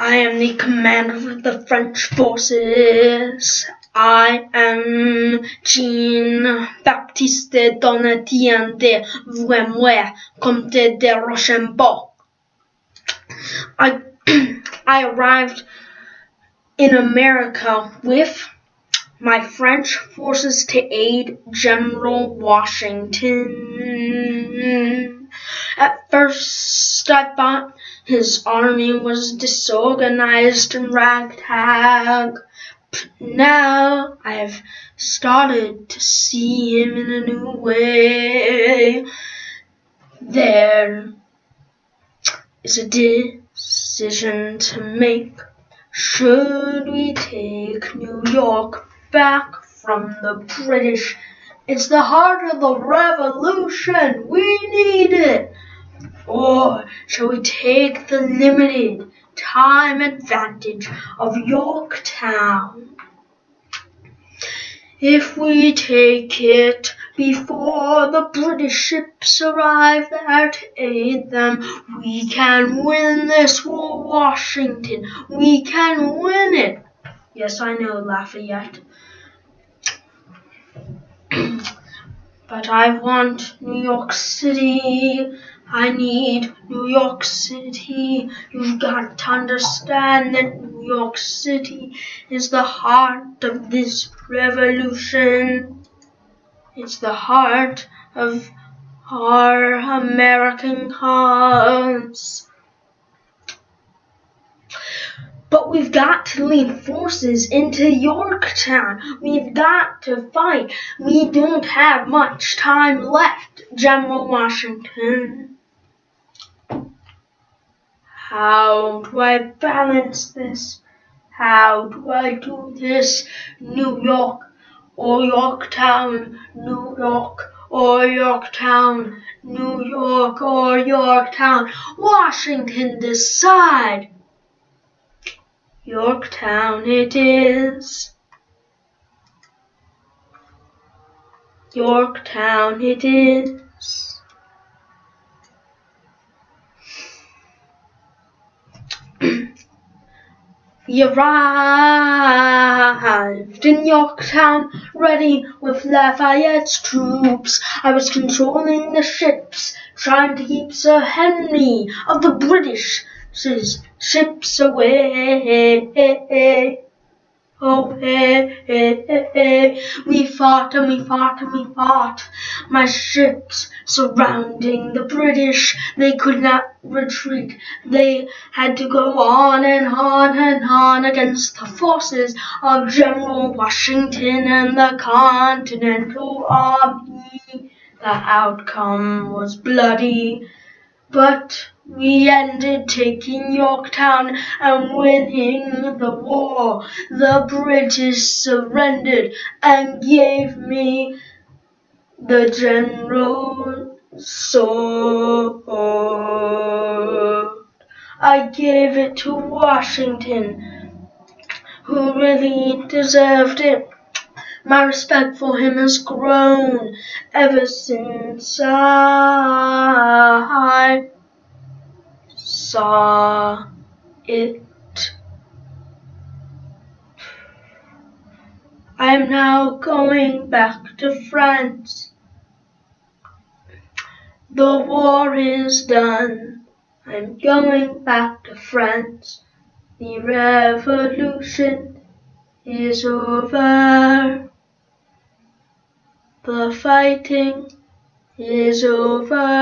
I am the commander of the French forces. I am Jean Baptiste Donatien de Vimeur, Comte de Rochambeau. I, I arrived in America with my French forces to aid General Washington. At first, I thought his army was disorganized and ragtag. But now I've started to see him in a new way. There is a decision to make. Should we take New York back from the British? It's the heart of the revolution. We need it. Or shall we take the limited time advantage of Yorktown? If we take it before the British ships arrive there to aid them, we can win this war, Washington. We can win it. Yes, I know, Lafayette. But I want New York City. I need New York City. You've got to understand that New York City is the heart of this revolution. It's the heart of our American cause. But we've got to lead forces into Yorktown. We've got to fight. We don't have much time left, General Washington. How do I balance this? How do I do this? New York oh, or Yorktown, New York oh, or Yorktown, New York oh, or Yorktown. Washington, decide. Yorktown it is. Yorktown it is. we arrived in Yorktown, ready with Lafayette's troops. I was controlling the ships, trying to keep Sir Henry of the British ships away. Oh, hey, hey, hey, hey. We fought and we fought and we fought. My ships surrounding the British, they could not retreat. They had to go on and on and on against the forces of General Washington and the Continental Army. The outcome was bloody, but we ended taking Yorktown and winning the war. The British surrendered and gave me the general sword. I gave it to Washington, who really deserved it. My respect for him has grown ever since I saw it. I am now going back to France. The war is done. I'm going back to France. The revolution is over. The fighting is over.